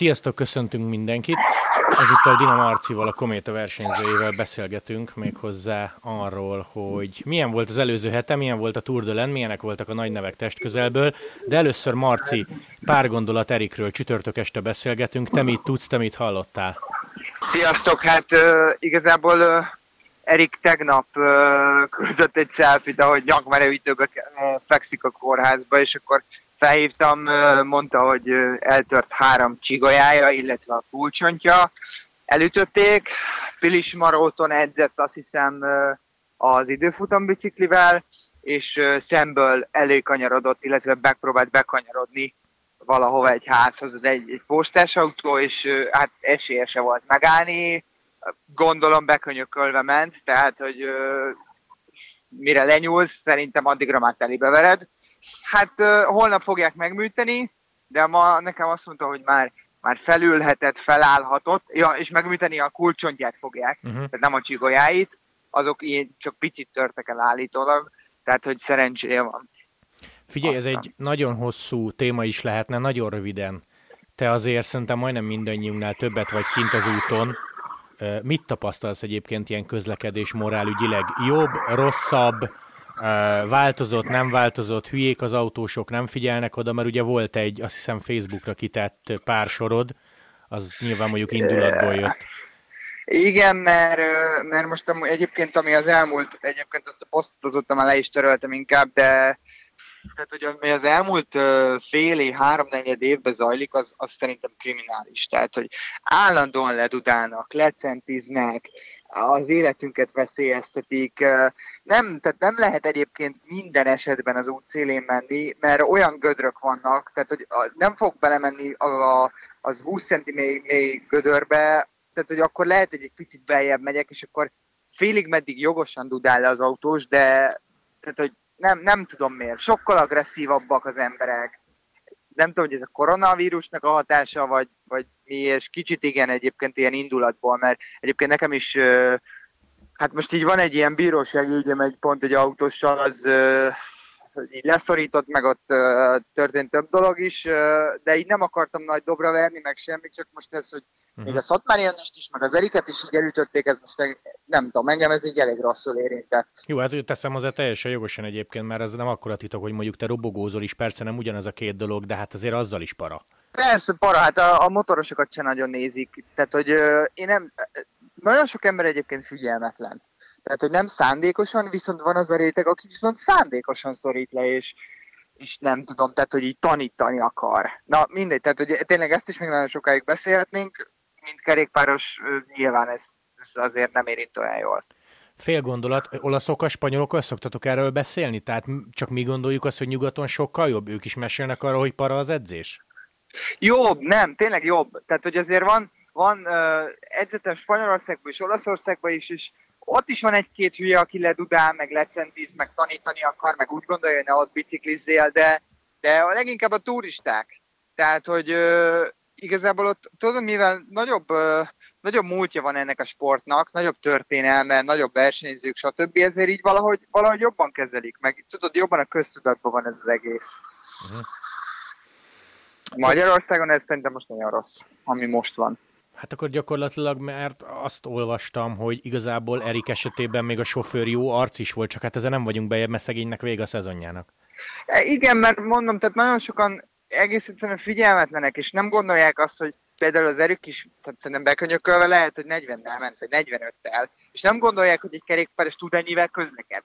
Sziasztok, köszöntünk mindenkit! Ezúttal Dina Marcival, a Kométa versenyzőjével beszélgetünk még hozzá arról, hogy milyen volt az előző hete, milyen volt a Tour de Len, milyenek voltak a nagy nevek testközelből, de először Marci, pár gondolat Erikről, csütörtök este beszélgetünk, te mit tudsz, te mit hallottál? Sziasztok, hát uh, igazából uh, Erik tegnap uh, küldött egy selfit, ahogy nyakmerevítőbe uh, fekszik a kórházba, és akkor felhívtam, mondta, hogy eltört három csigolyája, illetve a kulcsontja. Elütötték, Pilis Maróton edzett azt hiszem az időfutam biciklivel, és szemből előkanyarodott, illetve megpróbált bekanyarodni valahova egy házhoz, az egy, egy postás autó, és hát esélyese volt megállni, gondolom bekönyökölve ment, tehát hogy mire lenyúlsz, szerintem addigra már telibe vered Hát holnap fogják megműteni, de ma nekem azt mondta, hogy már már felülhetett, felállhatott, ja, és megműteni a kulcsontját fogják, uh-huh. tehát nem a csigolyáit, azok ilyen csak picit törtek el állítólag, tehát hogy szerencséje van. Figyelj, Aztán. ez egy nagyon hosszú téma is lehetne, nagyon röviden. Te azért szerintem majdnem mindannyiunknál többet vagy kint az úton. Mit tapasztalsz egyébként ilyen közlekedés morálügyileg? Jobb, rosszabb, változott, nem változott, hülyék az autósok, nem figyelnek oda, mert ugye volt egy, azt hiszem Facebookra kitett pár sorod, az nyilván mondjuk indulatból jött. Igen, mert, mert most egyébként, ami az elmúlt, egyébként azt a posztot azóta már le is töröltem inkább, de tehát, hogy ami az elmúlt fél háromnegyed évben zajlik, az, az szerintem kriminális. Tehát, hogy állandóan ledudálnak, lecentiznek, az életünket veszélyeztetik. Nem, tehát nem lehet egyébként minden esetben az út szélén menni, mert olyan gödrök vannak, tehát hogy nem fog belemenni a, az 20 cm mély, mély gödörbe, tehát hogy akkor lehet, hogy egy picit beljebb megyek, és akkor félig meddig jogosan dudál le az autós, de tehát, hogy nem, nem tudom miért. Sokkal agresszívabbak az emberek. Nem tudom, hogy ez a koronavírusnak a hatása, vagy, vagy mi, és kicsit igen egyébként ilyen indulatból, mert egyébként nekem is, hát most így van egy ilyen bíróság ügyem egy pont egy autóssal, az így leszorított, meg ott történt több dolog is, de így nem akartam nagy dobra verni, meg semmi, csak most ez, hogy Uh-huh. Még a Szatmári is, meg az Eriket is így elütötték, ez most nem tudom, engem ez így elég rosszul érintett. Jó, hát teszem azért teljesen jogosan egyébként, mert ez nem akkora titok, hogy mondjuk te robogózol is, persze nem ugyanaz a két dolog, de hát azért azzal is para. Persze, para, hát a, a motorosokat sem nagyon nézik. Tehát, hogy ö, én nem, nagyon sok ember egyébként figyelmetlen. Tehát, hogy nem szándékosan, viszont van az a réteg, aki viszont szándékosan szorít le, és, és nem tudom, tehát, hogy így tanítani akar. Na, mindegy, tehát, hogy tényleg ezt is még nagyon sokáig beszélhetnénk mint kerékpáros nyilván ez, ez azért nem érint olyan jól. Fél gondolat, olaszokkal, spanyolokkal szoktatok erről beszélni? Tehát csak mi gondoljuk azt, hogy nyugaton sokkal jobb? Ők is mesélnek arról, hogy para az edzés? Jobb, nem, tényleg jobb. Tehát, hogy azért van, van uh, edzetem Spanyolországban és Olaszországban is, és ott is van egy-két hülye, aki ledudál, meg lecentiz, meg tanítani akar, meg úgy gondolja, hogy ne ott biciklizzél, de, de a leginkább a turisták. Tehát, hogy uh, igazából ott, tudod, mivel nagyobb, nagyobb múltja van ennek a sportnak, nagyobb történelme, nagyobb versenyzők, stb. ezért így valahogy, valahogy jobban kezelik, meg tudod, jobban a köztudatban van ez az egész. Uh-huh. Magyarországon ez szerintem most nagyon rossz, ami most van. Hát akkor gyakorlatilag, mert azt olvastam, hogy igazából Erik esetében még a sofőr jó arc is volt, csak hát ezen nem vagyunk bejebb, mert szegénynek vége a szezonjának. E, igen, mert mondom, tehát nagyon sokan egész egyszerűen figyelmetlenek, és nem gondolják azt, hogy például az erők is, tehát szerintem bekönyökölve lehet, hogy 40-nel ment, vagy 45-tel, és nem gondolják, hogy egy kerékpáros tud ennyivel közleked.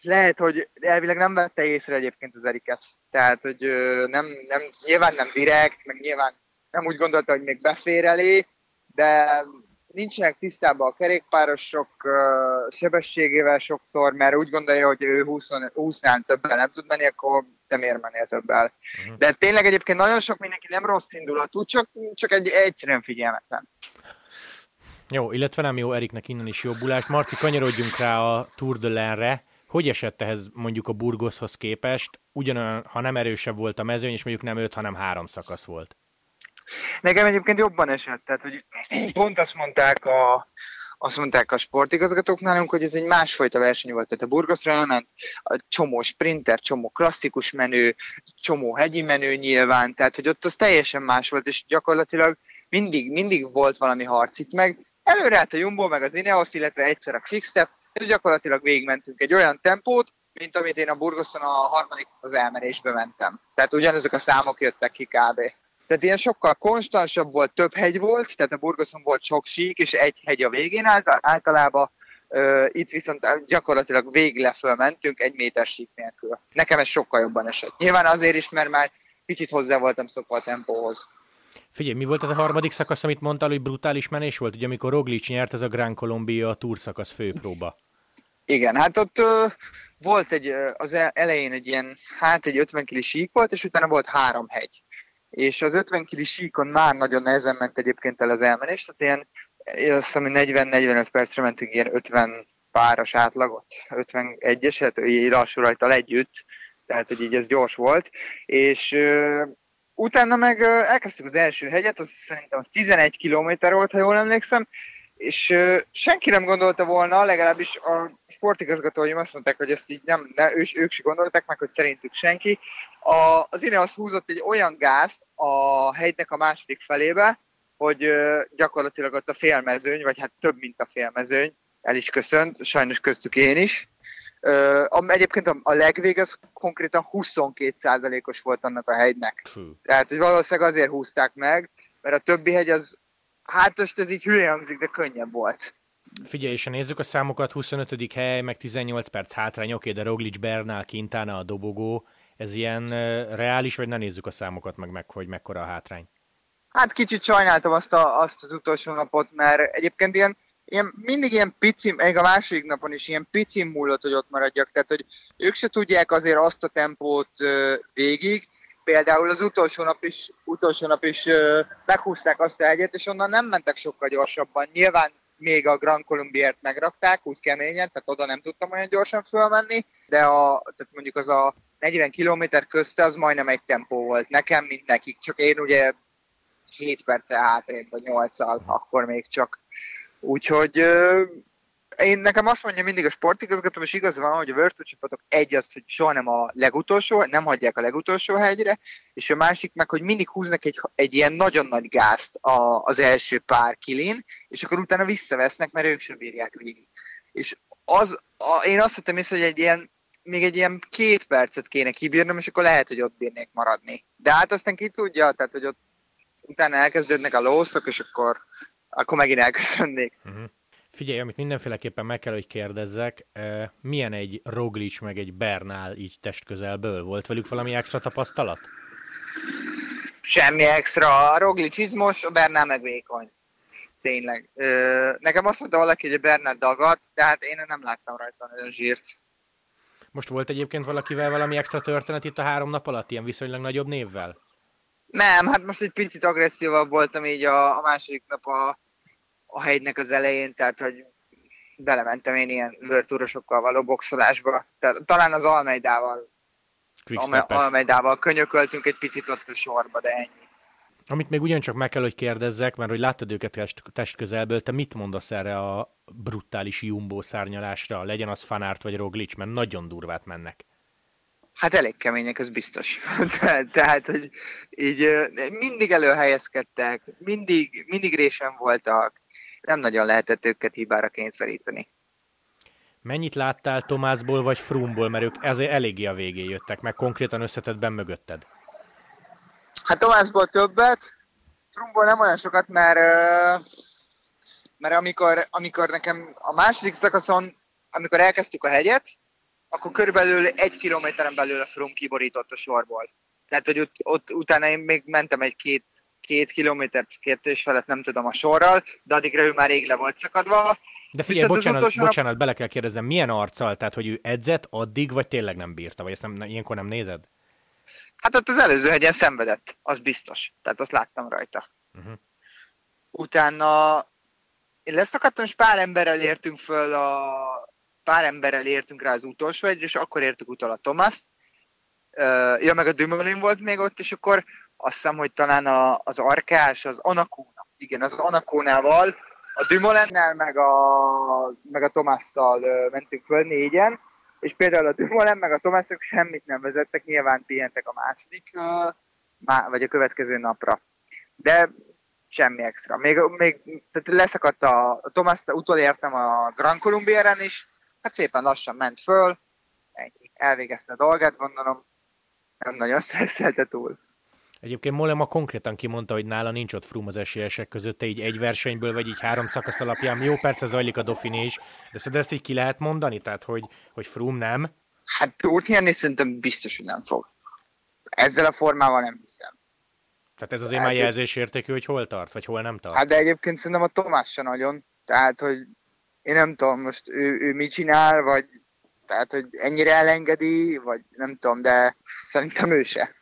Lehet, hogy elvileg nem vette észre egyébként az Eriket. Tehát, hogy nem, nem, nyilván nem direkt, meg nyilván nem úgy gondolta, hogy még befér elé, de nincsenek tisztában a kerékpárosok sebességével sokszor, mert úgy gondolja, hogy ő 20, 20-nál többen nem tud menni, akkor te miért mennél többel. Uh-huh. De tényleg egyébként nagyon sok mindenki nem rossz indulatú, csak, csak egy egyszerűen figyelmetlen. Jó, illetve nem jó Eriknek innen is jobbulást. Marci, kanyarodjunk rá a Tour de Lenre. Hogy esett ehhez mondjuk a Burgoshoz képest? Ugyanolyan, ha nem erősebb volt a mezőny, és mondjuk nem öt, hanem három szakasz volt. Nekem egyébként jobban esett, tehát hogy pont azt mondták a, azt mondták a sportigazgatók nálunk, hogy ez egy másfajta verseny volt. Tehát a Burgosra elment a csomó sprinter, csomó klasszikus menő, csomó hegyi menő nyilván, tehát hogy ott az teljesen más volt, és gyakorlatilag mindig, mindig volt valami harc itt meg. Előre állt a Jumbo, meg az Ineos, illetve egyszer a Quickstep, és gyakorlatilag végigmentünk egy olyan tempót, mint amit én a Burgoszon a harmadik az elmerésbe mentem. Tehát ugyanezek a számok jöttek ki kb. Tehát ilyen sokkal konstansabb volt, több hegy volt, tehát a Burgoszon volt sok sík, és egy hegy a végén állt, általában. Uh, itt viszont gyakorlatilag végig leföl mentünk egy méter sík nélkül. Nekem ez sokkal jobban esett. Nyilván azért is, mert már kicsit hozzá voltam szokva a tempóhoz. Figyelj, mi volt ez a harmadik szakasz, amit mondtál, hogy brutális menés volt? Ugye amikor Roglic nyert, ez a Grand Colombia a Tour szakasz főpróba. Igen, hát ott uh, volt egy, az e-, elején egy ilyen, hát egy 50 kili sík volt, és utána volt három hegy. És az 50 kili síkon már nagyon nehezen ment egyébként el az elmenés, tehát ilyen, azt hiszem, 40-45 percre mentünk ilyen 50 páros átlagot, 51-eset, így lassú rajta együtt, tehát hogy így ez gyors volt, és uh, utána meg uh, elkezdtük az első hegyet, az szerintem az 11 km volt, ha jól emlékszem, és uh, senki nem gondolta volna, legalábbis a sportigazgatóim azt mondták, hogy ezt így nem, ne, ők, ők sem gondolták meg, hogy szerintük senki. A, az Ineos húzott egy olyan gázt a hegynek a második felébe, hogy uh, gyakorlatilag ott a félmezőny, vagy hát több, mint a félmezőny, el is köszönt, sajnos köztük én is. Uh, egyébként a, a legvég az konkrétan 22%-os volt annak a hegynek. Tehát, hogy valószínűleg azért húzták meg, mert a többi hegy az Hát most ez így hülye hangzik, de könnyebb volt. Figyelj, és ha nézzük a számokat, 25. hely, meg 18 perc hátrány, oké, de Roglic, Bernal, Quintana, a dobogó, ez ilyen uh, reális, vagy ne nézzük a számokat meg, meg hogy mekkora a hátrány? Hát kicsit sajnáltam azt, a, azt az utolsó napot, mert egyébként ilyen, ilyen, mindig ilyen pici, még a második napon is ilyen pici múlott, hogy ott maradjak, tehát hogy ők se tudják azért azt a tempót uh, végig, például az utolsó nap is, utolsó nap is uh, meghúzták azt a hegyet, és onnan nem mentek sokkal gyorsabban. Nyilván még a Grand Columbiert megrakták, úgy keményen, tehát oda nem tudtam olyan gyorsan fölmenni, de a, tehát mondjuk az a 40 km közte az majdnem egy tempó volt nekem, mint nekik, csak én ugye 7 perce hátrébb, vagy 8 akkor még csak. Úgyhogy én nekem azt mondja mindig a sportigazgató, és igaz van, hogy a Virtu csapatok egy az, hogy soha nem a legutolsó, nem hagyják a legutolsó hegyre, és a másik meg, hogy mindig húznak egy, egy ilyen nagyon nagy gázt a, az első pár kilin, és akkor utána visszavesznek, mert ők sem bírják végig. És az, a, én azt hittem észre, hogy egy ilyen, még egy ilyen két percet kéne kibírnom, és akkor lehet, hogy ott bírnék maradni. De hát aztán ki tudja, tehát hogy ott utána elkezdődnek a lószok, és akkor, akkor megint elköszönnék. Uh-huh. Figyelj, amit mindenféleképpen meg kell, hogy kérdezzek, milyen egy Roglic meg egy Bernál így testközelből? Volt velük valami extra tapasztalat? Semmi extra. A Roglic izmos, a Bernál meg vékony. Tényleg. Nekem azt mondta valaki, hogy a Bernál dagat, de hát én nem láttam rajta olyan zsírt. Most volt egyébként valakivel valami extra történet itt a három nap alatt, ilyen viszonylag nagyobb névvel? Nem, hát most egy picit agresszívabb voltam így a, a második nap a, a hegynek az elején, tehát hogy belementem én ilyen vörtúrosokkal való boxolásba. Tehát, talán az Almeidával, Almeidával könyököltünk egy picit ott a sorba, de ennyi. Amit még ugyancsak meg kell, hogy kérdezzek, mert hogy láttad őket test, test közelből, te mit mondasz erre a brutális jumbo szárnyalásra, legyen az Fanárt vagy Roglic, mert nagyon durvát mennek. Hát elég kemények, ez biztos. Tehát, hogy így mindig előhelyezkedtek, mindig, mindig résen voltak, nem nagyon lehetett őket hibára kényszeríteni. Mennyit láttál Tomásból vagy Frumból, mert ők ezért eléggé a végén jöttek, meg konkrétan összetettben mögötted? Hát Tomásból többet, Frumból nem olyan sokat, mert, mert amikor, amikor nekem a második szakaszon, amikor elkezdtük a hegyet, akkor körülbelül egy kilométeren belül a Frum kiborított a sorból. Tehát, hogy ott, ott utána én még mentem egy két kilométert, két és felett nem tudom a sorral, de addigra ő már rég le volt szakadva. De figyelj, bocsánat, utolsó... bocsánat, bele kell kérdeznem, milyen arccal, tehát hogy ő edzett addig, vagy tényleg nem bírta, vagy ezt nem, ilyenkor nem nézed? Hát ott az előző hegyen szenvedett, az biztos. Tehát azt láttam rajta. Uh-huh. Utána én leszakadtam, és pár emberrel értünk föl a... Pár emberrel értünk rá az utolsó egyre, és akkor értük utol a Thomas. Uh, ja, meg a Dumoulin volt még ott, és akkor azt hiszem, hogy talán a, az Arkás, az Anakóna, igen, az Anakónával, a Dumolennel meg a, meg a Tomásszal mentünk föl négyen, és például a Dumoulin meg a Tomászok semmit nem vezettek, nyilván pihentek a második, vagy a következő napra. De semmi extra. Még, még tehát leszakadt a, a Thomas, utolértem a Grand Columbieren is, hát szépen lassan ment föl, ennyi. Elvégezte a dolgát, gondolom, nem nagyon stresszelte túl. Egyébként Molema konkrétan kimondta, hogy nála nincs ott Froome az esélyesek között, így egy versenyből, vagy így három szakasz alapján. Jó, persze zajlik a Dauphiné is, de szerinted ezt így ki lehet mondani? Tehát, hogy, hogy Froome nem? Hát Túrt nyerni szerintem biztos, hogy nem fog. Ezzel a formával nem hiszem. Tehát ez azért hát, már jelzésértékű, hogy hol tart, vagy hol nem tart? Hát de egyébként szerintem a Tomás se nagyon. Tehát, hogy én nem tudom most ő, ő mit csinál, vagy tehát, hogy ennyire elengedi, vagy nem tudom, de szerintem ő se.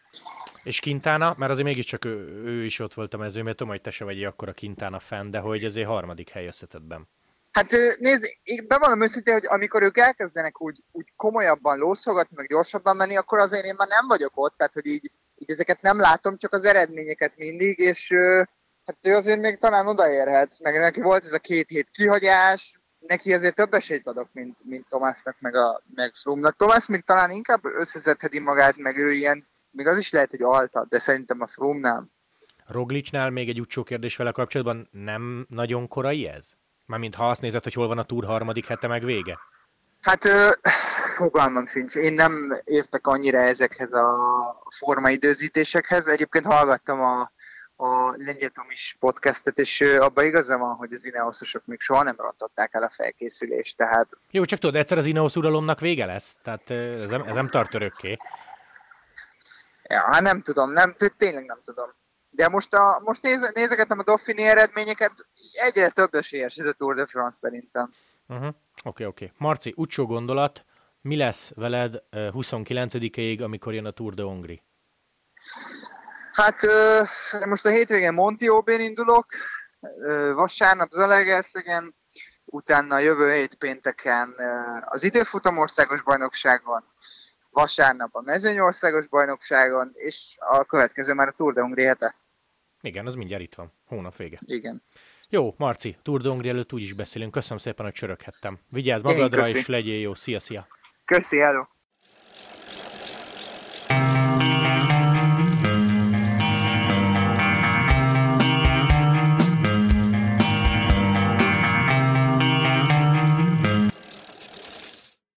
És Kintána, mert azért mégiscsak ő, ő is ott volt a mezőn, mert tudom, hogy te se vagy akkor a Kintána fenn, de hogy azért harmadik hely összetetben. Hát nézd, én bevallom őszintén, hogy amikor ők elkezdenek úgy, úgy komolyabban lószogatni, meg gyorsabban menni, akkor azért én már nem vagyok ott, tehát hogy így, így ezeket nem látom, csak az eredményeket mindig, és hát ő azért még talán odaérhet, meg neki volt ez a két hét kihagyás, neki azért több esélyt adok, mint, mint Tomásnak, meg, a, meg Frumnak. Tomás még talán inkább összezetheti magát, meg ő ilyen, még az is lehet, hogy alta, de szerintem a Frum nem. Roglicsnál még egy utcsó kérdés vele kapcsolatban nem nagyon korai ez? Mármint ha azt nézed, hogy hol van a túr harmadik hete meg vége? Hát fogalmam sincs. Én nem értek annyira ezekhez a formaidőzítésekhez. Egyébként hallgattam a, a Lengyel is podcastet, és abban igaza van, hogy az Ineoszosok még soha nem rontották el a felkészülést, tehát... Jó, csak tudod, egyszer az Ineos uralomnak vége lesz, tehát ez nem, ez nem tart örökké. Ja, hát nem tudom, nem, tényleg nem tudom. De most, a, most néz, nézegetem a Dauphiné eredményeket, egyre több esélyes ez a Tour de France szerintem. Uh-huh. Oké, okay, oké. Okay. Marci, utcsó gondolat, mi lesz veled 29-ig, amikor jön a Tour de Hongri? Hát most a hétvégén Montióbén indulok, vasárnap Zalegerszegen, utána jövő hét pénteken az időfutam országos bajnokságon, vasárnap a mezőnyországos bajnokságon, és a következő már a Tour de Hongrie hete. Igen, az mindjárt itt van. Hónap vége. Igen. Jó, Marci, Tour de Hongrie előtt úgy is beszélünk. Köszönöm szépen, hogy csöröghettem. Vigyázz magadra, és legyél jó. Szia, szia! Köszi, hello!